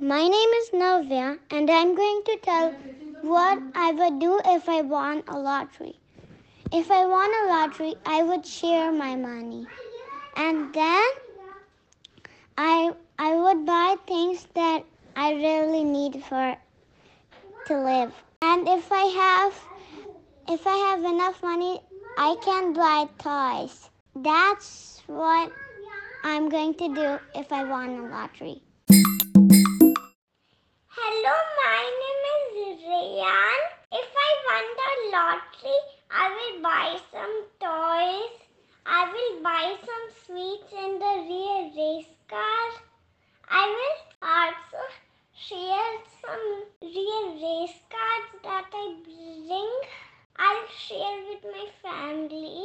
My name is Navya, and I'm going to tell what I would do if I won a lottery. If I won a lottery, I would share my money. And then I I would buy things that I really need for to live. And if I have if I have enough money, I can buy toys. That's what I'm going to do if I won a lottery. I will buy some toys. I will buy some sweets in the real race car. I will also share some real race cards that I bring. I'll share with my family.